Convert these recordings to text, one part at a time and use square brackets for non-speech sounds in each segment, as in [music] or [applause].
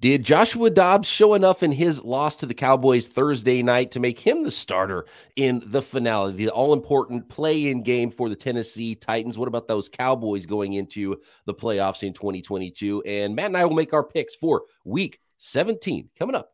Did Joshua Dobbs show enough in his loss to the Cowboys Thursday night to make him the starter in the finale, the all important play in game for the Tennessee Titans? What about those Cowboys going into the playoffs in 2022? And Matt and I will make our picks for week 17 coming up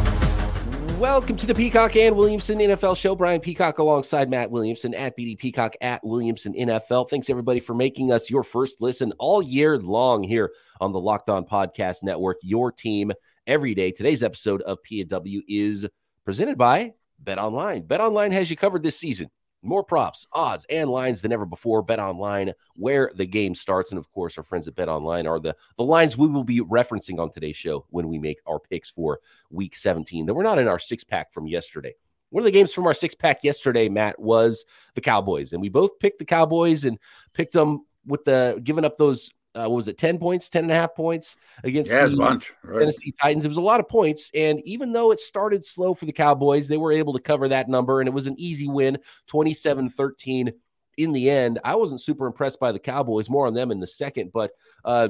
Welcome to the Peacock and Williamson NFL show. Brian Peacock alongside Matt Williamson at BD Peacock at Williamson NFL. Thanks everybody for making us your first listen all year long here on the Locked On Podcast Network. Your team every day. Today's episode of PW is presented by Bet Online. Bet Online has you covered this season. More props, odds, and lines than ever before. Bet Online, where the game starts. And of course, our friends at Bet Online are the, the lines we will be referencing on today's show when we make our picks for week 17 that we're not in our six pack from yesterday. One of the games from our six pack yesterday, Matt, was the Cowboys. And we both picked the Cowboys and picked them with the giving up those uh, what was it, 10 points, 10 and a half points against yeah, the bunch, right. Tennessee Titans. It was a lot of points. And even though it started slow for the Cowboys, they were able to cover that number. And it was an easy win, 27 13 in the end. I wasn't super impressed by the Cowboys, more on them in the second. But uh,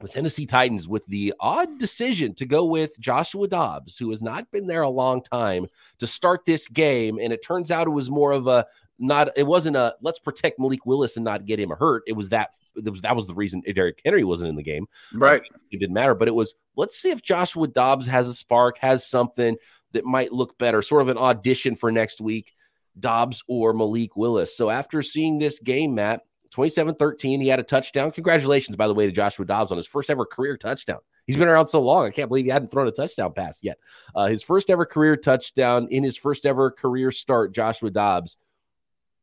the Tennessee Titans with the odd decision to go with Joshua Dobbs, who has not been there a long time, to start this game. And it turns out it was more of a not it wasn't a let's protect Malik Willis and not get him hurt. It was that that was that was the reason Derrick Henry wasn't in the game. Right. Um, it didn't matter, but it was let's see if Joshua Dobbs has a spark, has something that might look better, sort of an audition for next week, Dobbs or Malik Willis. So after seeing this game, Matt, 27-13, he had a touchdown. Congratulations, by the way, to Joshua Dobbs on his first ever career touchdown. He's been around so long. I can't believe he hadn't thrown a touchdown pass yet. Uh, his first ever career touchdown in his first ever career start, Joshua Dobbs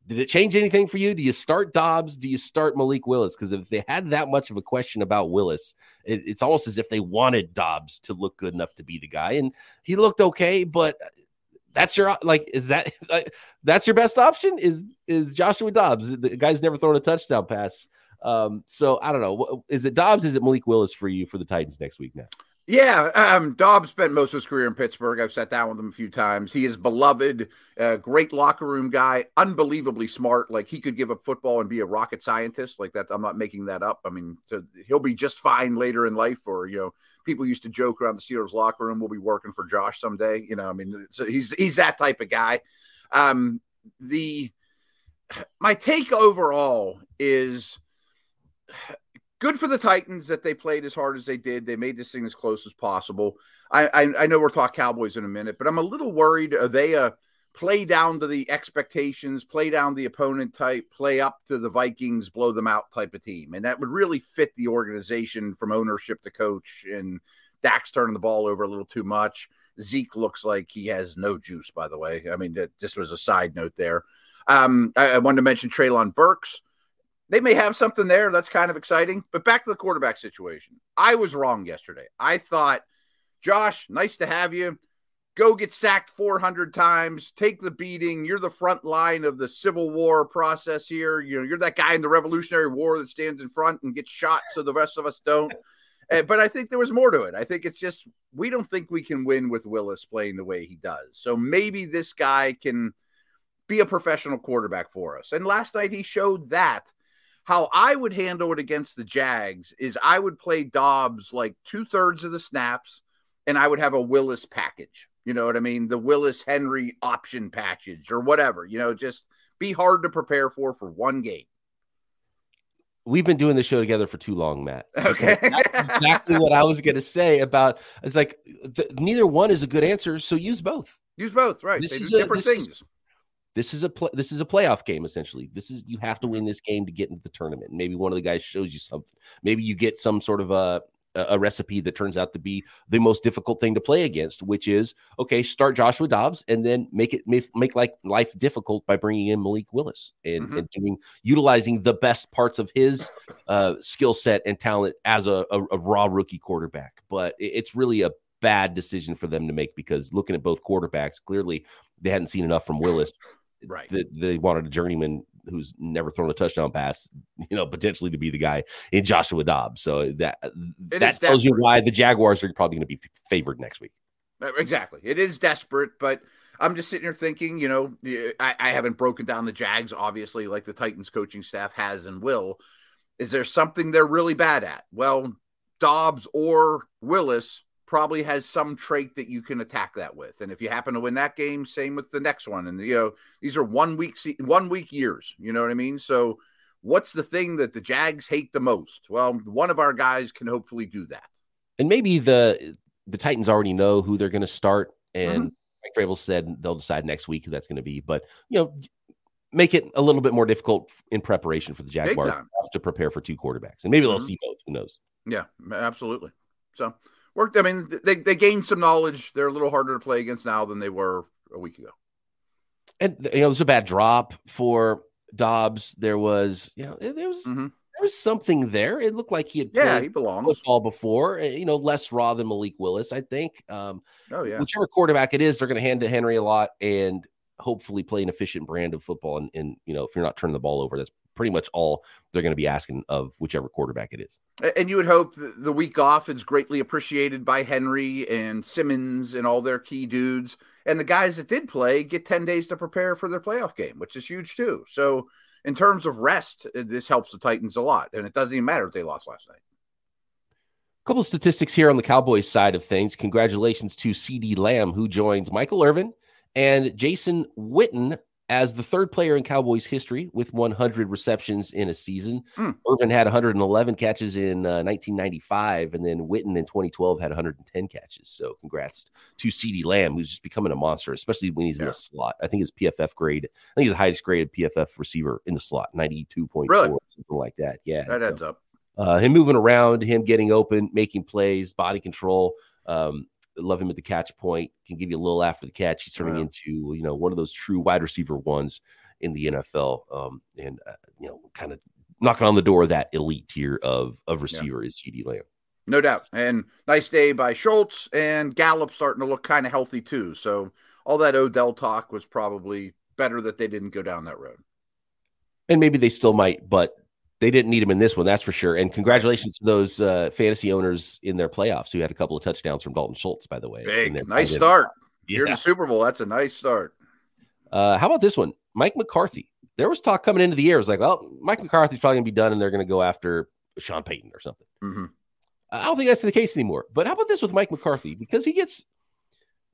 did it change anything for you? Do you start Dobbs? Do you start Malik Willis? Because if they had that much of a question about Willis, it, it's almost as if they wanted Dobbs to look good enough to be the guy, and he looked okay. But that's your like, is that [laughs] like, that's your best option? Is is Joshua Dobbs? The guy's never thrown a touchdown pass. Um, so I don't know. Is it Dobbs? Is it Malik Willis for you for the Titans next week now? Yeah, um, Dobbs spent most of his career in Pittsburgh. I've sat down with him a few times. He is beloved, uh, great locker room guy, unbelievably smart. Like he could give a football and be a rocket scientist. Like that, I'm not making that up. I mean, to, he'll be just fine later in life. Or you know, people used to joke around the Steelers locker room, "We'll be working for Josh someday." You know, I mean, so he's he's that type of guy. Um, the my take overall is good for the Titans that they played as hard as they did. They made this thing as close as possible. I I, I know we'll talk Cowboys in a minute, but I'm a little worried. Are they a play down to the expectations, play down the opponent type, play up to the Vikings, blow them out type of team? And that would really fit the organization from ownership to coach. And Dak's turning the ball over a little too much. Zeke looks like he has no juice, by the way. I mean, that just was a side note there. Um, I, I wanted to mention Treylon Burks they may have something there that's kind of exciting. But back to the quarterback situation. I was wrong yesterday. I thought, Josh, nice to have you. Go get sacked 400 times, take the beating. You're the front line of the Civil War process here. You know, you're that guy in the Revolutionary War that stands in front and gets shot so the rest of us don't. [laughs] Eh, but I think there was more to it. I think it's just we don't think we can win with Willis playing the way he does. So maybe this guy can be a professional quarterback for us. And last night he showed that how I would handle it against the Jags is I would play Dobbs like two thirds of the snaps, and I would have a Willis package. You know what I mean? The Willis Henry option package or whatever. You know, just be hard to prepare for for one game. We've been doing the show together for too long, Matt. [laughs] Okay, that's exactly what I was going to say about. It's like the, neither one is a good answer, so use both. Use both, right? This they is do different a, things. Is, this is a pl- this is a playoff game essentially. This is you have to win this game to get into the tournament. Maybe one of the guys shows you something. Maybe you get some sort of a a recipe that turns out to be the most difficult thing to play against, which is okay, start Joshua Dobbs and then make it make, make like life difficult by bringing in Malik Willis and, mm-hmm. and doing utilizing the best parts of his uh, skill set and talent as a, a, a, raw rookie quarterback. But it's really a bad decision for them to make because looking at both quarterbacks, clearly they hadn't seen enough from Willis. Right. That they wanted a journeyman who's never thrown a touchdown pass, you know, potentially to be the guy in Joshua Dobbs. So that It that tells you why the Jaguars are probably going to be favored next week. Uh, Exactly. It is desperate, but I'm just sitting here thinking, you know, I, I haven't broken down the Jags, obviously, like the Titans coaching staff has and will. Is there something they're really bad at? Well, Dobbs or Willis probably has some trait that you can attack that with. And if you happen to win that game, same with the next one. And, you know, these are one week, se- one week years. You know what I mean? So, what's the thing that the Jags hate the most? Well, one of our guys can hopefully do that. And maybe the the Titans already know who they're going to start, and Mhm. Mike Vrabel said they'll decide next week who that's going to be. But you know, make it a little bit more difficult in preparation for the Jaguars to prepare for two quarterbacks, and maybe they'll Mhm. see both. Who knows? Yeah, absolutely. So worked. I mean, they they gained some knowledge. They're a little harder to play against now than they were a week ago. And you know, there's a bad drop for Dobbs. There was, you know, there was Mhm. there was something there. It looked like he had Yeah, he belongs. football before. uh, You know, less raw than Malik Willis, I think. Um, Oh yeah, whichever quarterback it is, they're going to hand to Henry a lot and hopefully play an efficient brand of football. And, and you know, if you're not turning the ball over, that's pretty much all they're going to be asking of whichever quarterback it is. And you would hope the week off is greatly appreciated by Henry and Simmons and all their key dudes. And the guys that did play get ten days to prepare for their playoff game, which is huge too. So in terms of rest, uh, this helps the Titans a lot. And it doesn't even matter if they lost last night. A couple of statistics here on the Cowboys side of things. Congratulations to CeeDee Lamb, who joins Michael Irvin and Jason Witten as the third player in Cowboys history with 100 receptions in a season. Hmm. Irvin had 111 catches in uh, 1995, and then Witten in 2012 had 110 catches. So, congrats to CeeDee Lamb, who's just becoming a monster, especially when he's in the slot. I think his PFF grade, I think he's the highest graded PFF receiver in the slot, 92.4, Really? something like that. Yeah. That so- adds up. uh, him moving around, him getting open, making plays, body control. Um, love him at the catch point. Can give you a little after the catch. He's turning Yeah. into you know one of those true wide receiver ones in the NFL, um, and uh, you know kind of knocking on the door of that elite tier of of receiver is CeeDee Lamb. No doubt. And nice day by Schultz and Gallup starting to look kind of healthy too. So all that Odell talk was probably better that they didn't go down that road. And maybe they still might, but they didn't need him in this one, that's for sure. And congratulations to those uh, fantasy owners in their playoffs who had a couple of touchdowns from Dalton Schultz, by the way. Big, nice start. You're in the Super Bowl. That's a nice start. Uh, how about this one? Mike McCarthy. There was talk coming into the year. It was like, well, Mike McCarthy's probably going to be done and they're going to go after Sean Payton or something. hmm I don't think that's the case anymore. But how about this with Mike McCarthy? Because he gets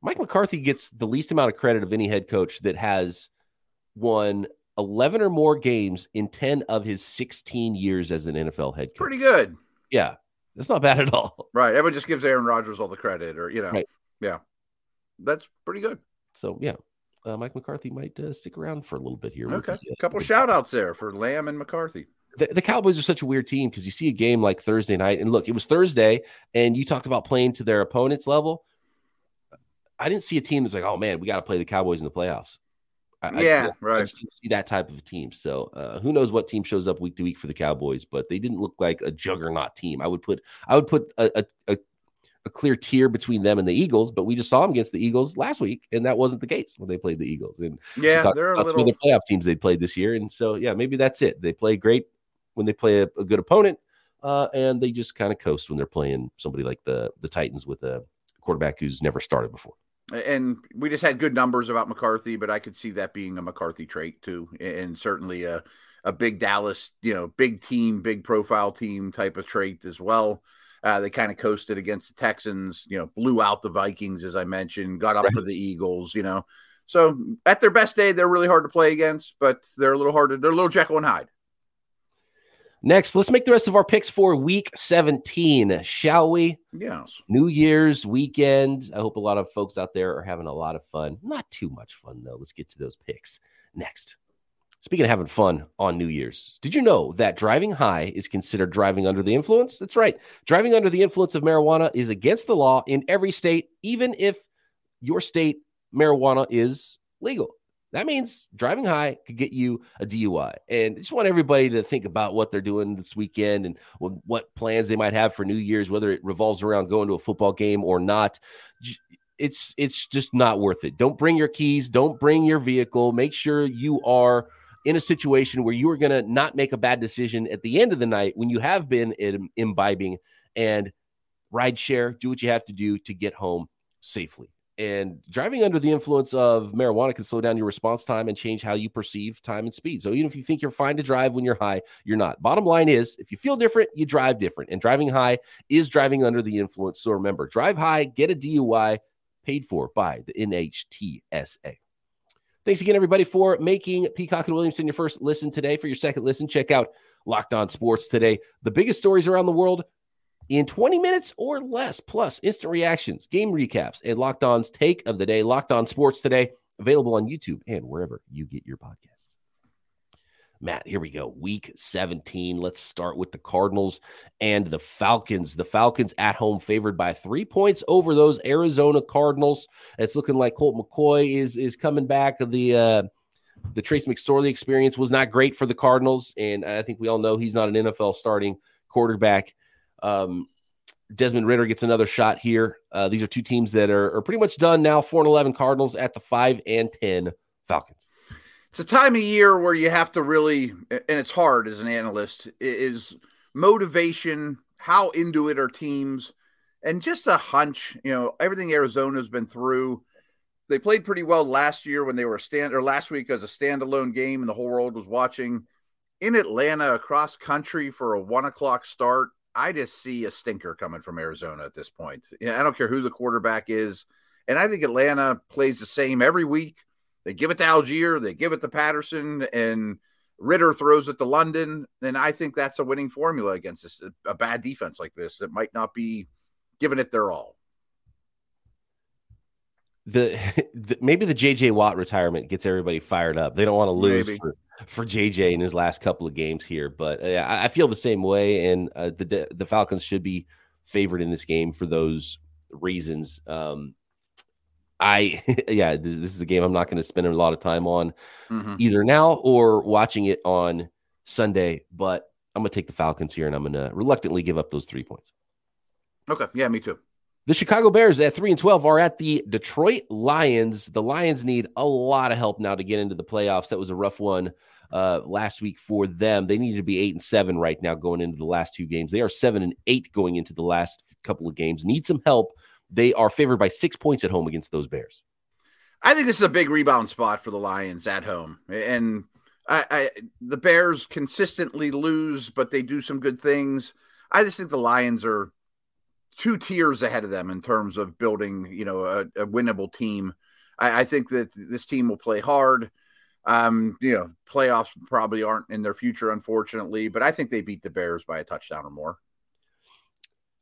Mike McCarthy gets the least amount of credit of any head coach that has won 11 or more games in 10 of his 16 years as an NFL head coach. Pretty good. Yeah. That's not bad at all. [laughs] Right. Everyone just gives Aaron Rodgers all the credit, or, you know, Right. yeah. That's pretty good. So, yeah. Uh, Mike McCarthy might uh, stick around for a little bit here. Okay. the, uh, A couple shout outs there for Lamb and McCarthy. the, the Cowboys are such a weird team because you see a game like Thursday night, and look, it was Thursday, and you talked about playing to their opponent's level. I didn't see a team that's like, oh man, we got to play the Cowboys in the playoffs. I, I- Yeah, I, right. didn't see that type of a team. So uh, who knows what team shows up week to week for the Cowboys, but they didn't look like a juggernaut team. I would put I would put a, a, a, clear tier between them and the Eagles, but we just saw them against the Eagles last week, and that wasn't the case when they played the Eagles. And Yeah. talked They're a about some little. of the playoff teams they played this year, and so yeah, maybe that's it. They play great when they play a, a good opponent, uh, and they just kind of coast when they're playing somebody like the the Titans with a quarterback who's never started before. And we just had good numbers about McCarthy, but I could see that being a McCarthy trait too, and certainly a a big Dallas, you know, big team, big profile team type of trait as well. Uh, they kind of coasted against the Texans, you know, blew out the Vikings as I mentioned, got up Right. for the Eagles, you know. So at their best day, they're really hard to play against, but they're a little harder. They're a little Jekyll and Hyde. Next, let's make the rest of our picks for Week 17, shall we? Yes. New Year's weekend. I hope a lot of folks out there are having a lot of fun. Not too much fun though. Let's get to those picks next. Speaking of having fun on New Year's, did you know that driving high is considered driving under the influence? That's right. Driving under the influence of marijuana is against the law in every state, even if your state marijuana is legal. That means driving high could get you a DUI. And I just want everybody to think about what they're doing this weekend and what plans they might have for New Year's, whether it revolves around going to a football game or not. It's it's just not worth it. Don't bring your keys, don't bring your vehicle. Make sure you are in a situation where you are going to not make a bad decision at the end of the night when you have been imbibing and ride share, do what you have to do to get home safely. And driving under the influence of marijuana can slow down your response time and change how you perceive time and speed. So even if you think you're fine to drive when you're high, you're not. Bottom line is, if you feel different, you drive different. And driving high is driving under the influence. So remember, drive high, get a DUI paid for by the NHTSA. Thanks again, everybody, for making Peacock and Williamson your first listen today. For your second listen, check out Locked On Sports today. The biggest stories around the world in 20 minutes or less, plus instant reactions, game recaps, and Locked On's take of the day. Locked On Sports today, available on YouTube and wherever you get your podcasts. Matt, here we go. Week 17. Let's start with the Cardinals and the Falcons. The Falcons at home favored by three points over those Arizona Cardinals. It's looking like Colt McCoy is is coming back. The uh, the Trace McSorley experience was not great for the Cardinals, and I think we all know he's not an NFL starting quarterback. Um, Desmond Ridder gets another shot here. Uh, these are two teams that are, are pretty much done now. Four and eleven Cardinals at the five and ten Falcons it's a time of year where you have to really, and it's hard as an analyst, is motivation, how into it are teams, and just a hunch. You know, everything Arizona's been through. They played pretty well last year when they were a stand or last week as a standalone game, and the whole world was watching. In Atlanta, across country for a one o'clock start, I just see a stinker coming from Arizona at this point. I don't care who the quarterback is. And I think Atlanta plays the same every week. They give it to Allgeier, they give it to Patterson, and Ridder throws it to London. Then I think that's a winning formula against this, a bad defense like this that might not be giving it their all. The, [laughs] the, maybe the JJ Watt retirement gets everybody fired up. They don't want to lose for, for JJ in his last couple of games here, but uh, I, feel the same way. And uh, the the Falcons should be favored in this game for those reasons. Um, I [laughs] yeah, this, this, is a game I'm not going to spend a lot of time on mm-hmm. either now or watching it on Sunday. But I'm going to take the Falcons here, and I'm going to reluctantly give up those three points. Okay, yeah, me too. The Chicago Bears at three and twelve are at the Detroit Lions. The Lions need a lot of help now to get into the playoffs. That was a rough one uh, last week for them. They need to be eight and seven right now going into the last two games. They are seven and eight going into the last couple of games. Need some help they are favored by six points at home against those Bears. I think this is a big rebound spot for the Lions at home. And I, I, the Bears consistently lose, but they do some good things. I just think the Lions are two tiers ahead of them in terms of building, you know, a, a winnable team. I, I, think that this team will play hard. Um, you know, playoffs probably aren't in their future, unfortunately, but I think they beat the Bears by a touchdown or more.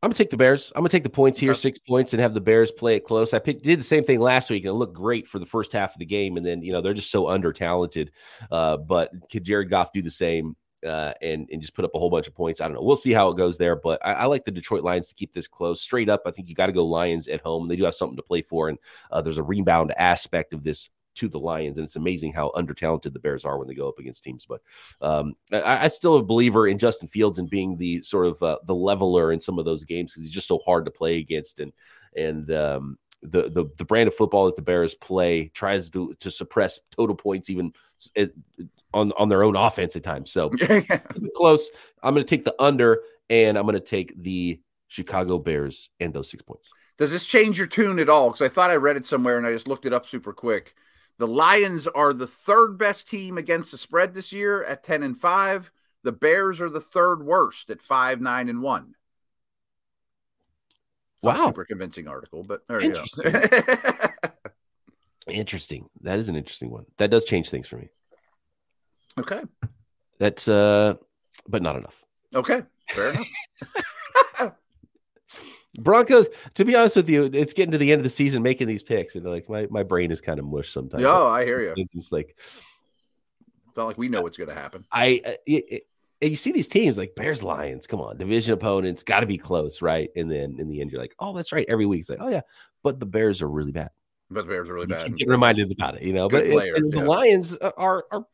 I'm gonna take the Bears. I'm gonna take the points here, six points, and have the Bears play it close. I picked, did the same thing last week, and it looked great for the first half of the game, and then you know they're just so under talented. Uh, but could Jared Goff do the same uh, and and just put up a whole bunch of points? I don't know. We'll see how it goes there, but I, I like the Detroit Lions to keep this close. Straight up, I think you got to go Lions at home. They do have something to play for, and uh, there's a rebound aspect of this to the Lions, and it's amazing how under talented the Bears are when they go up against teams. But um, I, I still a believer in Justin Fields and being the sort of uh, the leveler in some of those games because he's just so hard to play against, and and um, the, the the brand of football that the Bears play tries to to suppress total points even on on their own offense at times. So [laughs] close. I'm going to take the under, and I'm going to take the Chicago Bears and those six points. Does this change your tune at all? Because I thought I read it somewhere and I just looked it up super quick. The Lions are the third best team against the spread this year at 10 and 5. The Bears are the third worst at 5, 9, and 1. wow. super convincing article, but interesting. [laughs] interesting. That is an interesting one. That does change things for me. Okay. That's uh but not enough. Okay. Fair enough. [laughs] Broncos, to be honest with you, it's getting to the end of the season making these picks, and like my, my brain is kind of mush sometimes. Oh, I hear you. It's just like it's not like we know what's going to happen. I uh, it, it, you see these teams like Bears, Lions. Come on, division opponents got to be close, right? And then in the end, you're like, oh, that's right. Every week, it's like, oh yeah, but the Bears are really bad. But the Bears are really You bad. getting reminded about it, you know. Good but it- players, and the yeah. Lions are are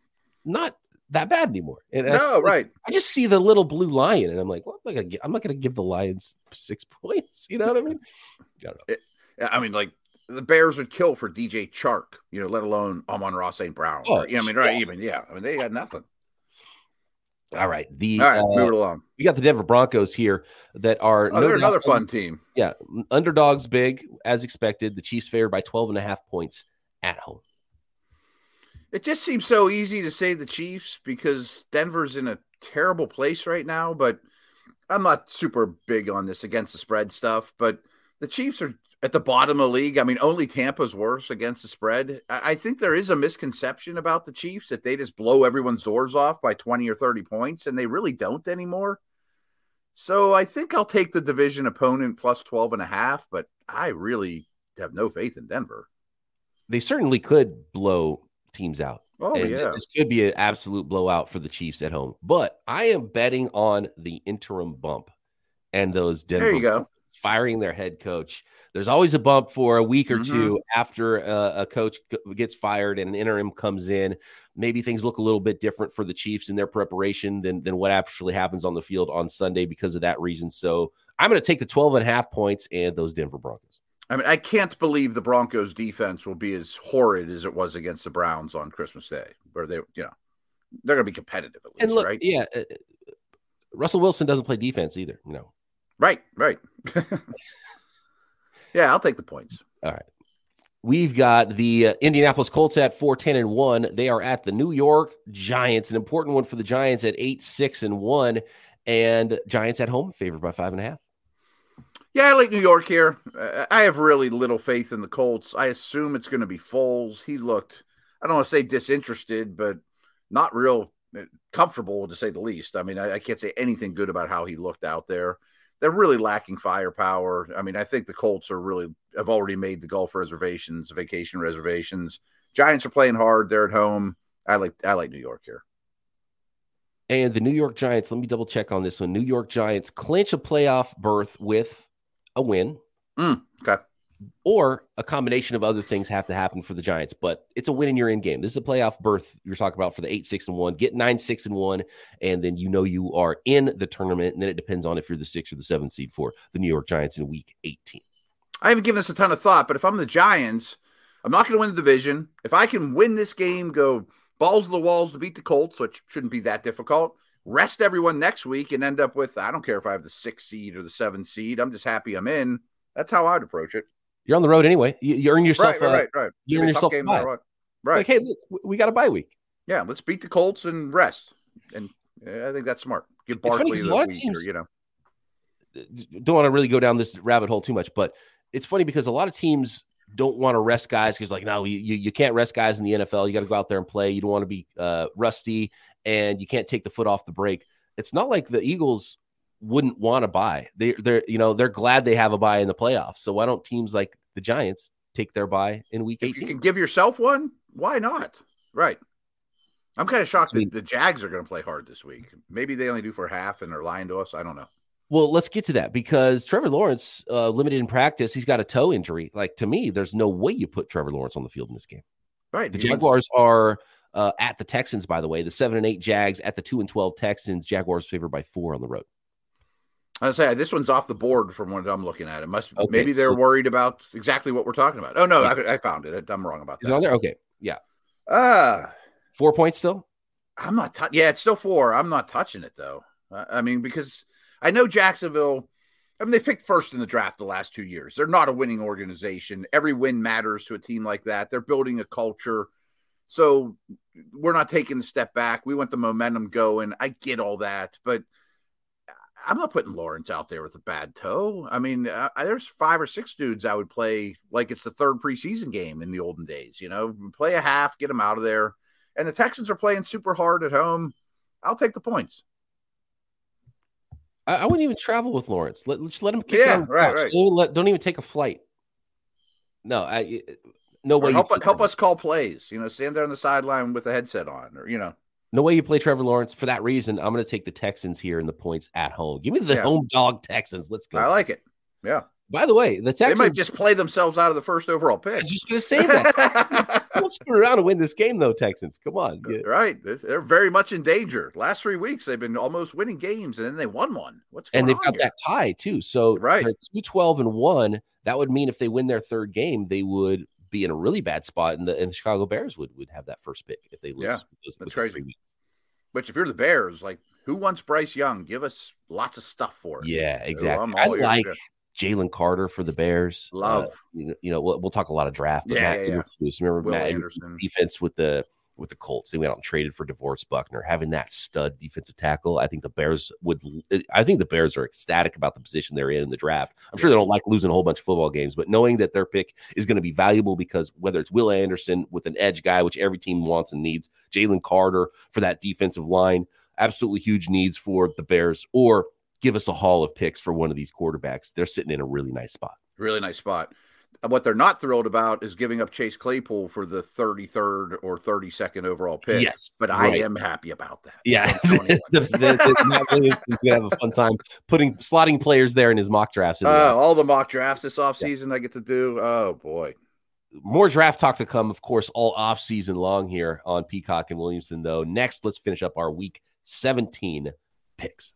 not that bad anymore. And I- No, right. I just see the little blue lion, and I'm like, well, I'm not gonna, gi- I'm not gonna give the Lions six [laughs] points. You know what I mean? Yeah, I mean, like the Bears would kill for DJ Chark, you know, let alone Amon-Ra St. Brown. Oh, or, yeah, I mean, right, yeah. even yeah. I mean, they had nothing. All right, the All right, uh, move it along. we got the Denver Broncos here that are Oh, they're no another fun team. Yeah, underdogs big as expected. The Chiefs favored by 12 and a half points at home. It just seems so easy to say the Chiefs because Denver's in a terrible place right now. But I'm not super big on this against the spread stuff. But the Chiefs are at the bottom of the league. I mean, only Tampa's worse against the spread. I, think there is a misconception about the Chiefs that they just blow everyone's doors off by 20 or 30 points, and they really don't anymore. So I think I'll take the division opponent plus 12 and a half, but I really have no faith in Denver. They certainly could blow teams out. Oh, and yeah. This could be an absolute blowout for the Chiefs at home. But I am betting on the interim bump and those Denver There you go. firing their head coach. There's always a bump for a week or Mhm. two after uh, a coach gets fired and an interim comes in. Maybe things look a little bit different for the Chiefs in their preparation than, than what actually happens on the field on Sunday because of that reason. So I'm going to take the 12 and a half points and those Denver Broncos. I mean, I can't believe the Broncos defense will be as horrid as it was against the Browns on Christmas Day, where they, you know, they're going to be competitive at least, And look, right? yeah, uh, Russell Wilson doesn't play defense either. You know, Right, right. [laughs] yeah, I'll take the points. All right, we've got the uh, Indianapolis Colts at four ten and 1. They are at the New York Giants, an important one for the Giants at 8 6 and 1. And Giants at home, favored by five and a half. Yeah, I like New York here. Uh, I have really little faith in the Colts. I assume it's going to be Foles. He looked, I don't want to say disinterested, but not real uh, comfortable to say the least. I mean, I, I can't say anything good about how he looked out there. They're really lacking firepower. I mean, I think the Colts are really have already made the golf reservations, vacation reservations. Giants are playing hard. They're at home. I like I like New York here. And the New York Giants, let me double check on this one. New York Giants clinch a playoff berth with a win. Mm, okay. Or a combination of other things have to happen for the Giants, but it's a win in your end game. This is a playoff berth you're talking about for the eight, six, and one. Get nine, six, and one, and then you know you are in the tournament. And then it depends on if you're the six or the seven seed for the New York Giants in week 18. I haven't given this a ton of thought, but if I'm the Giants, I'm not going to win the division. If I can win this game, go balls to the walls to beat the Colts, which shouldn't be that difficult, rest everyone next week and end up with, I don't care if I have the sixth seed or the seventh seed. I'm just happy I'm in. That's how I'd approach it. You're on the road anyway. You, you earn yourself. Right, right, right, right. you earn me a tough yourself a game bye. Right. Like, hey, look, we got a bye week. yeah, let's beat the Colts and rest. And I think that's smart. Give Barkley the lot of week, teams- or, you know. don't want to really go down this rabbit hole too much, but it's funny because a lot of teams don't want to rest guys because like no, you, you you can't rest guys in the NFL. You got to go out there and play. You don't want to be uh, rusty, and you can't take the foot off the brake. It's not like the Eagles wouldn't want to buy. They they're you know they're glad they have a bye in the playoffs. So why don't teams like the Giants take their bye in week If you can give yourself one, why not? Right. I'm kind of shocked I mean- that the Jags are going to play hard this week. Maybe they only do for half and they're lying to us. I don't know. Well, let's get to that because Trevor Lawrence, uh, limited in practice, he's got a toe injury. Like to me, there's no way you put Trevor Lawrence on the field in this game. Right. The Jaguars are uh, at the Texans, by the way. The seven and eight Jags at the two and twelve Texans. Jaguars favored by four on the road. I say this one's off the board from what I'm looking at. It must Okay, maybe they're so- worried about exactly what we're talking about. Oh no, Yeah. I, I found it. I'm wrong about Is it on there? Okay, yeah, Ah, four points still. I'm not. tou- yeah, it's still four. I'm not touching it though. I I mean, because I know Jacksonville. I mean, they picked first in the draft the last two years. They're not a winning organization. Every win matters to a team like that. They're building a culture. So we're not taking the step back. We want the momentum going. I get all that, but I'm not putting Lawrence out there with a bad toe. I mean, uh, there's five or six dudes I would play like it's the third preseason game in the olden days. You know, play a half, get them out of there. And the Texans are playing super hard at home. I'll take the points. I, I wouldn't even travel with Lawrence. Let, just let him kick Yeah, it right, right. Don't let- don't even take a flight. No, I no way. help help us call plays. You know, stand there on the sideline with a headset on, or you know, No way you play Trevor Lawrence. For that reason, I'm going to take the Texans here in the points at home. Give me the Yeah. home dog Texans. Let's go. I like it. Yeah, By the way, the Texans they might just play themselves out of the first overall pick. I was just going to say that. [laughs] Don't screw around and win this game, though, Texans. Come on. Yeah. Right. They're very much in danger. Last three weeks, they've been almost winning games, and then they won one. What's and they've got here? that tie, too. So right. 2 12 and 1. That would mean if they win their third game, they would be in a really bad spot, and the, and the Chicago Bears would, would have that first pick if they lose. Yeah, those, that's crazy. But if you're the Bears, like, who wants Bryce Young? Give us lots of stuff for it. Yeah, exactly. I like Jalen Carter for the Bears. Love. Uh, you know, you know we'll, we'll, talk a lot of draft. But yeah, Matt yeah, yeah. Remember Will Matt Anderson. defense with the with the Colts. They went out and traded for DeForest Buckner. Having that stud defensive tackle, I think the Bears would. I think the Bears are ecstatic about the position they're in in the draft. I'm sure they don't like losing a whole bunch of football games, but knowing that their pick is going to be valuable because whether it's Will Anderson with an edge guy, which every team wants and needs, Jalen Carter for that defensive line, absolutely huge needs for the Bears, or give us a haul of picks for one of these quarterbacks. They're sitting in a really nice spot. Really nice spot. What they're not thrilled about is giving up Chase Claypool for the 33rd or 32nd overall pick. Yes, but right. I am happy about that. Yeah, [laughs] the, the, the, Matt Williamson's gonna have a fun time putting slotting players there in his mock drafts. Oh, uh, all the mock drafts this offseason yeah. I get to do. Oh boy. More draft talk to come, of course, all off season long here on Peacock and Williamson. Though next, let's finish up our week 17 picks.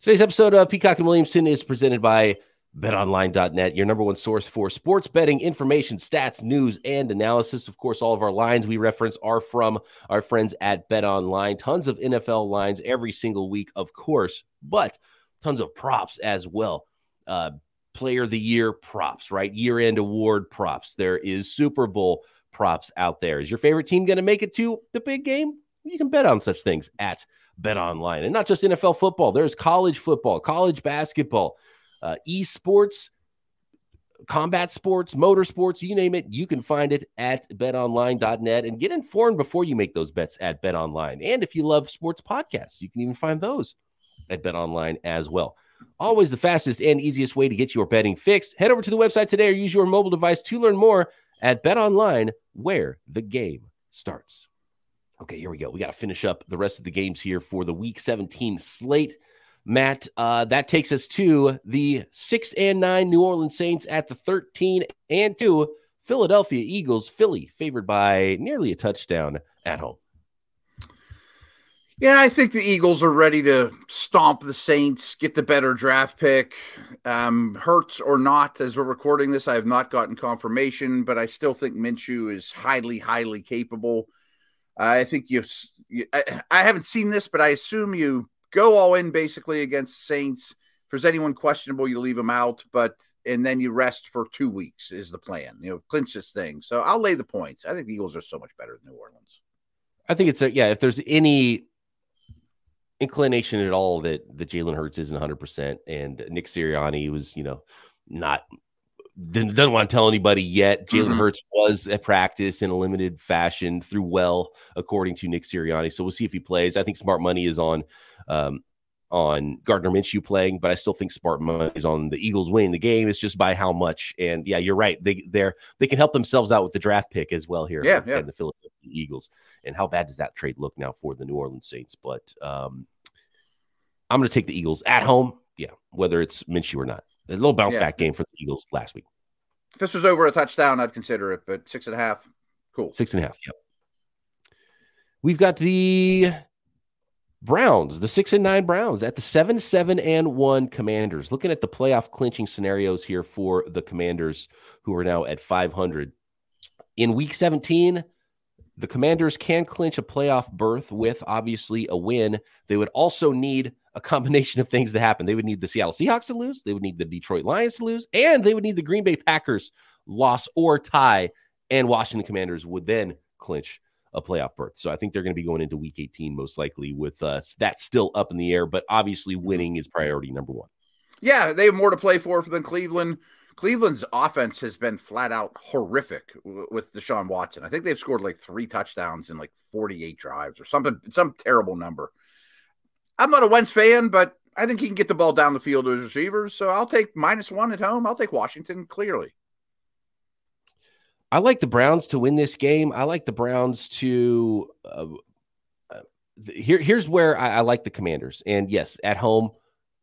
Today's episode of Peacock and Williamson is presented by betonline.net, your number one source for sports betting information, stats, news, and analysis. Of course, all of our lines we reference are from our friends at BetOnline. Tons of NFL lines every single week, of course, but tons of props as well. Uh, player of the year props, right? Year end award props. There is Super Bowl props out there. Is your favorite team going to make it to the big game? You can bet on such things at BetOnline. And not just NFL football, there's college football, college basketball, uh, esports, combat sports, motorsports, you name it, you can find it at betonline.net and get informed before you make those bets at betonline. And if you love sports podcasts, you can even find those at betonline as well. Always the fastest and easiest way to get your betting fixed. Head over to the website today or use your mobile device to learn more at betonline, where the game starts. Okay, here we go. We got to finish up the rest of the games here for the week 17 slate. Matt, uh, that takes us to the six and nine New Orleans Saints at the 13 and two Philadelphia Eagles. Philly favored by nearly a touchdown at home. Yeah, I think the Eagles are ready to stomp the Saints, get the better draft pick. Um, Hurts or not, as we're recording this, I have not gotten confirmation, but I still think Minshew is highly, highly capable. I think you, you I, I, haven't seen this, but I assume you go all in basically against Saints. If there's anyone questionable, you leave them out, but and then you rest for two weeks is the plan. You know, clinch this thing. So I'll lay the points. I think the Eagles are so much better than New Orleans. I think it's a yeah. If there's any inclination at all that the Jalen Hurts isn't 100 percent and Nick Sirianni was you know not doesn't, want to tell anybody yet. Jalen mm-hmm. Hurts was at practice in a limited fashion, threw well according to Nick Sirianni. So we'll see if he plays. I think smart money is on um, on Gardner Minshew playing, but I still think smart money is on the Eagles winning the game. It's just by how much. And yeah, you're right. They they're they can help themselves out with the draft pick as well here. Yeah, yeah. And the Philadelphia Eagles. And how bad does that trade look now for the New Orleans Saints? But um, I'm going to take the Eagles at home. Yeah, whether it's Minshew or not. A little bounce yeah. back game for the Eagles last week. If this was over a touchdown, I'd consider it, but six and a half, cool. Six and a half, yep. We've got the Browns, the six and nine Browns at the seven, seven, and one Commanders. Looking at the playoff clinching scenarios here for the Commanders, who are now at 500. In week 17, the Commanders can clinch a playoff berth with obviously a win. They would also need a combination of things to happen. They would need the Seattle Seahawks to lose, they would need the Detroit Lions to lose, and they would need the Green Bay Packers loss or tie. And Washington Commanders would then clinch a playoff berth. So I think they're going to be going into week 18 most likely with uh, that still up in the air, but obviously winning is priority number one. Yeah, they have more to play for than Cleveland. Cleveland's offense has been flat out horrific with Deshaun Watson. I think they've scored like three touchdowns in like 48 drives or something, some terrible number. I'm not a Wentz fan, but I think he can get the ball down the field to his receivers. So I'll take minus one at home. I'll take Washington clearly. I like the Browns to win this game. I like the Browns to. Uh, uh, here, here's where I, I, like the Commanders. And yes, at home,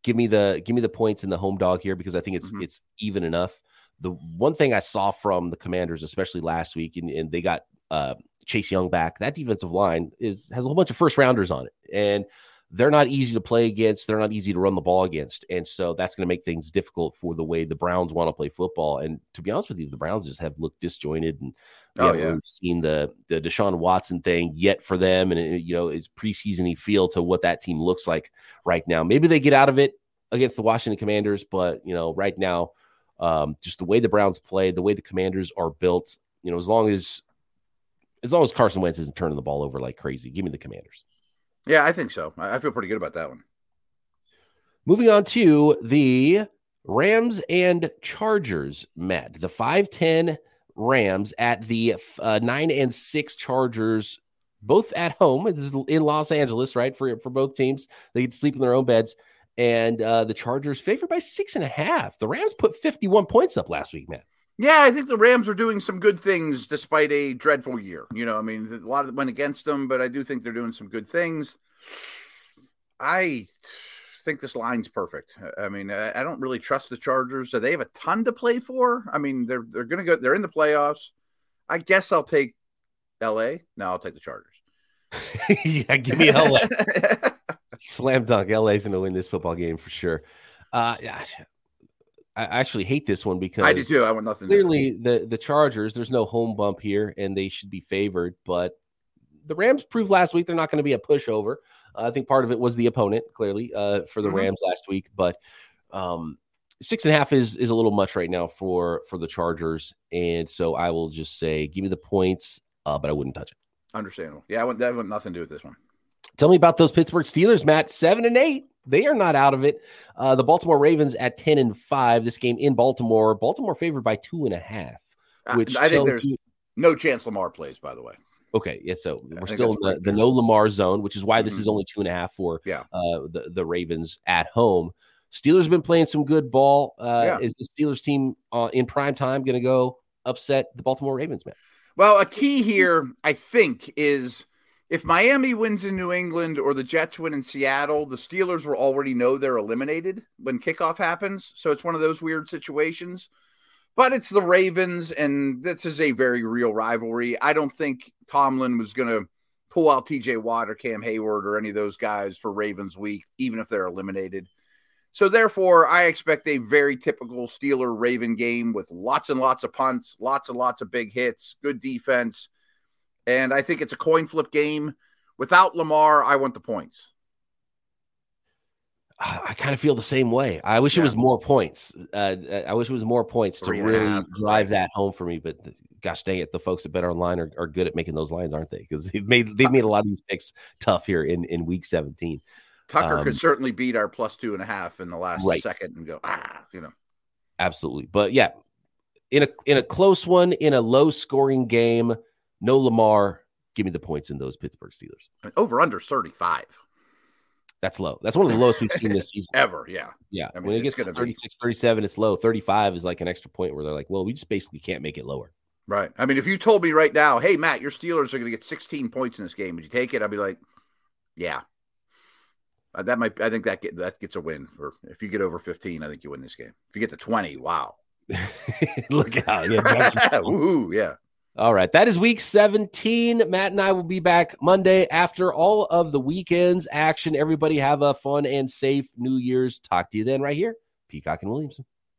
give me the give me the points in the home dog here because I think it's Mhm. it's even enough. The one thing I saw from the Commanders, especially last week, and, and they got uh, Chase Young back. That defensive line is has a whole bunch of first rounders on it, and they're not easy to play against. They're not easy to run the ball against, and so that's going to make things difficult for the way the Browns want to play football. And to be honest with you, the Browns just have looked disjointed, and we Oh, haven't yeah. really seen the the Deshaun Watson thing yet for them. And it, you know, it's preseasony feel to what that team looks like right now. Maybe they get out of it against the Washington Commanders, but you know, right now, um, just the way the Browns play, the way the Commanders are built, you know, as long as as long as Carson Wentz isn't turning the ball over like crazy, give me the Commanders. Yeah, I think so. I feel pretty good about that one. Moving on to the Rams and Chargers, Matt. The 5'10 Rams at the uh, 9 and 6 Chargers, both at home. This is in Los Angeles, right? For, for both teams. They can sleep in their own beds. And uh, the Chargers favored by six and a half. The Rams put 51 points up last week, man. Yeah, I think the Rams are doing some good things despite a dreadful year. You know, I mean, a lot of it went against them, but I do think they're doing some good things. I think this line's perfect. I mean, I don't really trust the Chargers. So they have a ton to play for. I mean, they're they're going to go. They're in the playoffs. I guess I'll take L.A. No, I'll take the Chargers. [laughs] yeah, give me LA. [laughs] Slam dunk. LA's going to win this football game for sure. Uh, yeah, I actually hate this one because I do too. I want nothing. to do clearly the the Chargers, there's no home bump here, and they should be favored. But the Rams proved last week they're not going to be a pushover. Uh, I think part of it was the opponent, clearly, uh, for the Mhm. Rams last week. But um, six and a half is is a little much right now for for the Chargers, and so I will just say, give me the points, uh, but I wouldn't touch it. Understandable. Yeah, I want that want nothing to do with this one. Tell me about those Pittsburgh Steelers, Matt. Seven and eight. They are not out of it. Uh, the Baltimore Ravens at 10 and five. This game in Baltimore. Baltimore favored by two and a half. Which I think there's you- no chance Lamar plays. By the way. okay. Yeah, so I we're still in the, the no Lamar zone, which is why this Mhm. is only two and a half for Yeah. uh, the, the Ravens at home. Steelers have been playing some good ball. Uh, Yeah. Is the Steelers team uh, in prime time going to go upset the Baltimore Ravens, man? Well, a key here, I think, is if Miami wins in New England or the Jets win in Seattle, the Steelers will already know they're eliminated when kickoff happens. So it's one of those weird situations. But it's the Ravens, and this is a very real rivalry. I don't think Tomlin was going to pull out TJ Watt or Cam Hayward or any of those guys for Ravens week, even if they're eliminated. So therefore, I expect a very typical Steeler Raven game with lots and lots of punts, lots and lots of big hits, good defense. And I think it's a coin flip game. Without Lamar, I want the points. I kind of feel the same way. I wish it was more points. Uh, I wish it was more points to really drive that home for me. But gosh dang it, the folks at BetOnline are, are good at making those lines, aren't they? Because they've made they've made a lot of these picks tough here in in week seventeen. Tucker Um, could certainly beat our plus two and a half in the last Right. second and go, ah, you know. Absolutely, but yeah, in a in a close one, in a low scoring game, no Lamar. Give me the points in those Pittsburgh Steelers. Over under 35 That's low. That's one of the lowest we've seen this season. [laughs] ever. Yeah. Yeah. I mean, when it gets to gonna be- 36, 37, it's low. 35 is like an extra point where they're like, well, we just basically can't make it lower. Right. I mean, if you told me right now, hey, Matt, your Steelers are going to get 16 points in this game, would you take it? I'd be like, yeah. Uh, that might, I think that get, that gets a win. For if you get over 15, I think you win this game. If you get to 20, wow. [laughs] Look out. Yeah, [laughs] Woohoo. Yeah. All right. That is week 17. Matt and I will be back Monday after all of the weekend's action. Everybody have a fun and safe New Year's. Talk to you then, right here. Peacock and Williamson.